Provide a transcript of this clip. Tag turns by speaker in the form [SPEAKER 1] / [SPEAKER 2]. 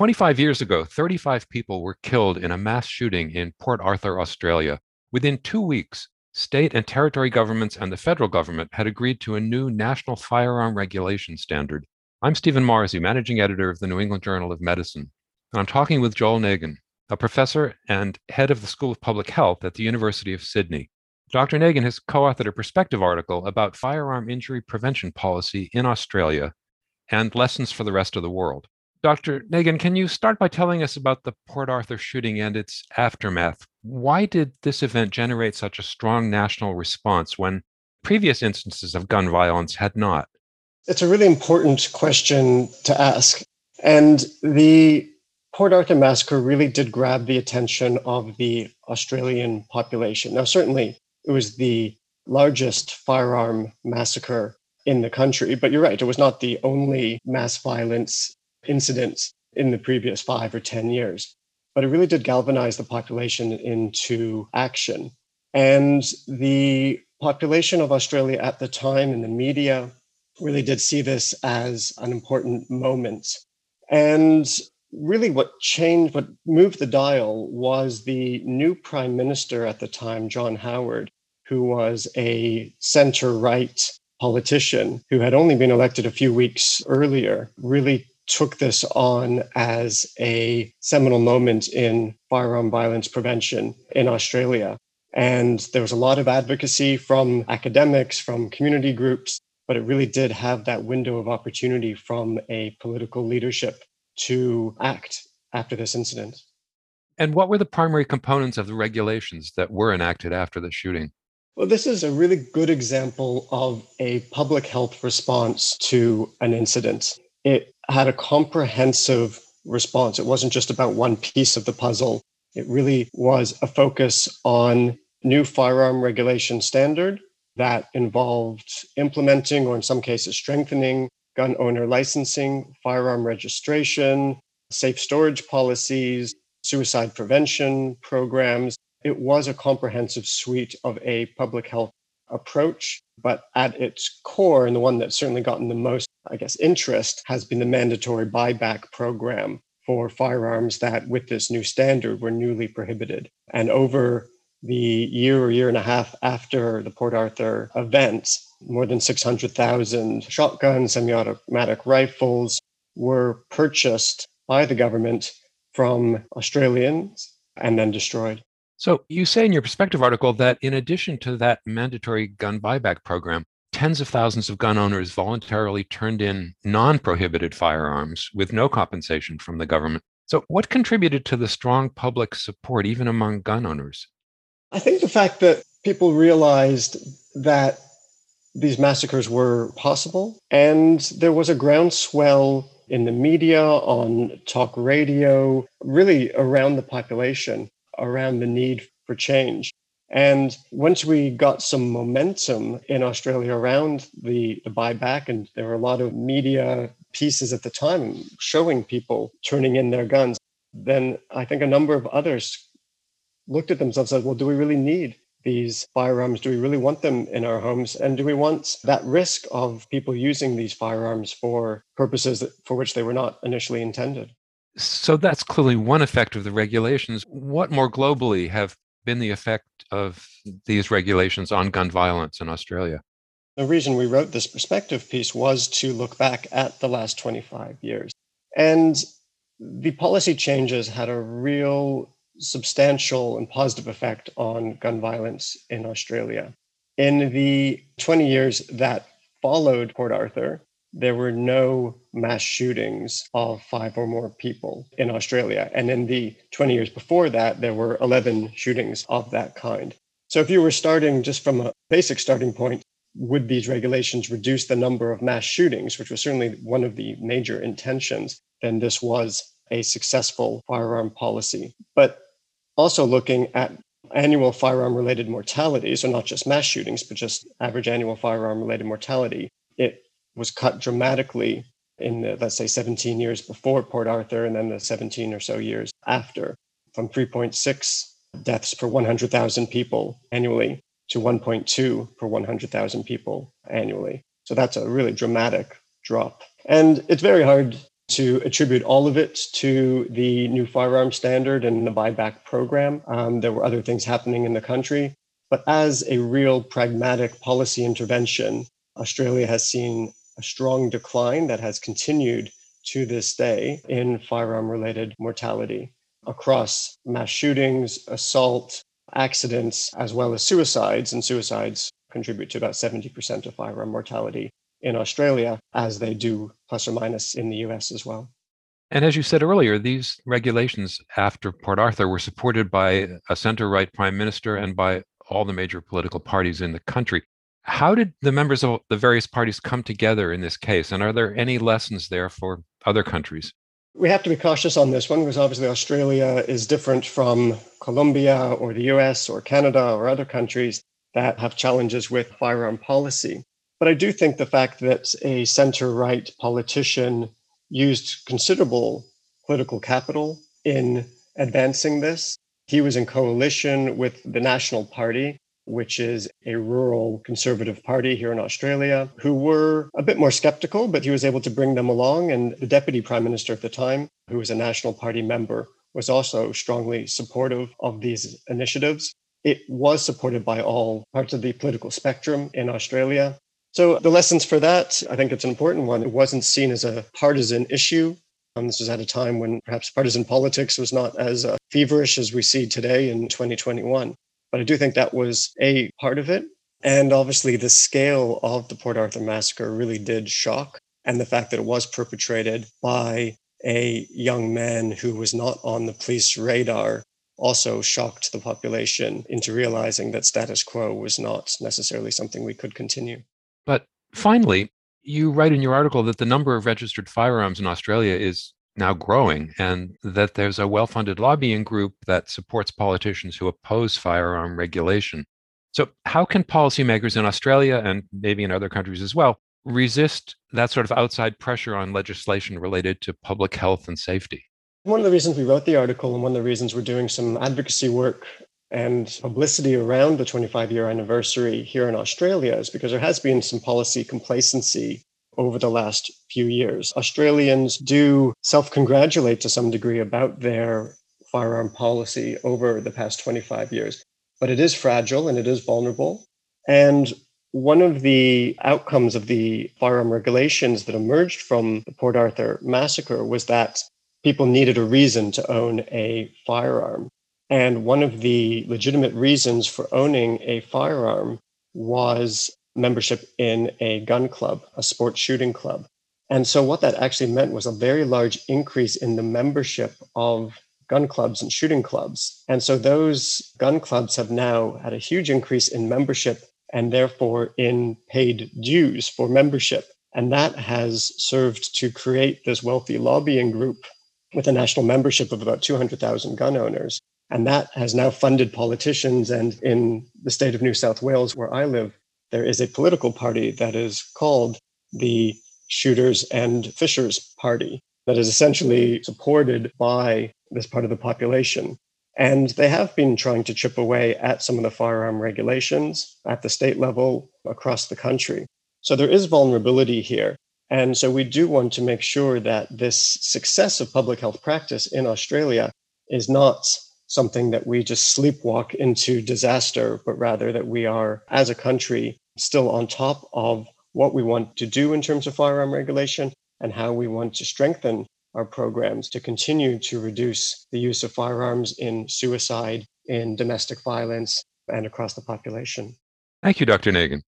[SPEAKER 1] 25 years ago, 35 people were killed in a mass shooting in Port Arthur, Australia. Within two weeks, state and territory governments and the federal government had agreed to a new national firearm regulation standard. I'm Stephen Morrissey, managing editor of the New England Journal of Medicine, and I'm talking with Joel Negin, a professor and head of the School of Public Health at the University of Sydney. Dr. Negin has co authored a perspective article about firearm injury prevention policy in Australia and lessons for the rest of the world. Dr. Negin, can you start by telling us about the Port Arthur shooting and its aftermath? Why did this event generate such a strong national response when previous instances of gun violence had not?
[SPEAKER 2] It's a really important question to ask. And the Port Arthur massacre really did grab the attention of the Australian population. Now, certainly, it was the largest firearm massacre in the country, but you're right, it was not the only mass violence incidents in the previous five or 10 years. But it really did galvanize the population into action. And the population of Australia at the time in the media really did see this as an important moment. And really, what changed, what moved the dial was the new prime minister at the time, John Howard, who was a center right politician who had only been elected a few weeks earlier, really took this on as a seminal moment in firearm violence prevention in Australia. And there was a lot of advocacy from academics, from community groups, but it really did have that window of opportunity from a political leadership to act after this incident.
[SPEAKER 1] And what were the primary components of the regulations that were enacted after the shooting?
[SPEAKER 2] Well, this is a really good example of a public health response to an incident. It had a comprehensive response. It wasn't just about one piece of the puzzle. It really was a focus on new firearm regulation standard that involved implementing, or in some cases, strengthening gun owner licensing, firearm registration, safe storage policies, suicide prevention programs. It was a comprehensive suite of a public health approach. But at its core, and the one that's certainly gotten the most, I guess, interest has been the mandatory buyback program for firearms that, with this new standard, were newly prohibited. And over the year or year and a half after the Port Arthur events, more than 600,000 shotguns, semi automatic rifles were purchased by the government from Australians and then destroyed.
[SPEAKER 1] So you say in your perspective article that in addition to that mandatory gun buyback program, tens of thousands of gun owners voluntarily turned in non prohibited firearms with no compensation from the government. So, what contributed to the strong public support, even among gun owners?
[SPEAKER 2] I think the fact that people realized that these massacres were possible, and there was a groundswell in the media, on talk radio, really around the population around the need for change. And once we got some momentum in Australia around the, the buyback, and there were a lot of media pieces at the time showing people turning in their guns, then I think a number of others looked at themselves and said, well, do we really need these firearms? Do we really want them in our homes? And do we want that risk of people using these firearms for purposes that, for which they were not initially intended?
[SPEAKER 1] So that's clearly one effect of the regulations. What more globally have been the effect of these regulations on gun violence in Australia?
[SPEAKER 2] The reason we wrote this perspective piece was to look back at the last 25 years. And the policy changes had a real substantial and positive effect on gun violence in Australia. In the 20 years that followed Port Arthur, there were no mass shootings of five or more people in Australia. And in the 20 years before that, there were 11 shootings of that kind. So if you were starting just from a basic starting point, would these regulations reduce the number of mass shootings, which was certainly one of the major intentions, then this was a successful firearm policy. But also looking at annual firearm related mortality, so not just mass shootings, but just average annual firearm related mortality, it was cut dramatically in the, let's say 17 years before Port Arthur and then the 17 or so years after, from 3.6 deaths per 100,000 people annually to 1.2 per 100,000 people annually. So that's a really dramatic drop. And it's very hard to attribute all of it to the new firearm standard and the buyback program. Um, there were other things happening in the country. But as a real pragmatic policy intervention, Australia has seen a strong decline that has continued to this day in firearm related mortality across mass shootings, assault, accidents, as well as suicides. And suicides contribute to about 70% of firearm mortality in Australia, as they do plus or minus in the US as well.
[SPEAKER 1] And as you said earlier, these regulations after Port Arthur were supported by a center right prime minister and by all the major political parties in the country. How did the members of the various parties come together in this case? And are there any lessons there for other countries?
[SPEAKER 2] We have to be cautious on this one because obviously Australia is different from Colombia or the US or Canada or other countries that have challenges with firearm policy. But I do think the fact that a center right politician used considerable political capital in advancing this. He was in coalition with the National Party, which is a rural conservative party here in Australia, who were a bit more skeptical, but he was able to bring them along. And the deputy prime minister at the time, who was a National Party member, was also strongly supportive of these initiatives. It was supported by all parts of the political spectrum in Australia. So, the lessons for that, I think it's an important one. It wasn't seen as a partisan issue. Um, this was at a time when perhaps partisan politics was not as uh, feverish as we see today in 2021. But I do think that was a part of it. And obviously, the scale of the Port Arthur massacre really did shock. And the fact that it was perpetrated by a young man who was not on the police radar also shocked the population into realizing that status quo was not necessarily something we could continue.
[SPEAKER 1] But finally, you write in your article that the number of registered firearms in Australia is now growing and that there's a well funded lobbying group that supports politicians who oppose firearm regulation. So, how can policymakers in Australia and maybe in other countries as well resist that sort of outside pressure on legislation related to public health and safety?
[SPEAKER 2] One of the reasons we wrote the article and one of the reasons we're doing some advocacy work and publicity around the 25 year anniversary here in Australia is because there has been some policy complacency over the last few years. Australians do self congratulate to some degree about their firearm policy over the past 25 years, but it is fragile and it is vulnerable. And one of the outcomes of the firearm regulations that emerged from the Port Arthur massacre was that people needed a reason to own a firearm. And one of the legitimate reasons for owning a firearm was membership in a gun club, a sports shooting club. And so, what that actually meant was a very large increase in the membership of gun clubs and shooting clubs. And so, those gun clubs have now had a huge increase in membership and therefore in paid dues for membership. And that has served to create this wealthy lobbying group with a national membership of about 200,000 gun owners and that has now funded politicians. And in the state of New South Wales, where I live, there is a political party that is called the Shooters and Fishers Party that is essentially supported by this part of the population. And they have been trying to chip away at some of the firearm regulations at the state level across the country. So there is vulnerability here. And so we do want to make sure that this success of public health practice in Australia is not something that we just sleepwalk into disaster, but rather that we are, as a country, still on top of what we want to do in terms of firearm regulation and how we want to strengthen our programs to continue to reduce the use of firearms in suicide, in domestic violence, and across the population.
[SPEAKER 1] Thank you, Dr. Negin.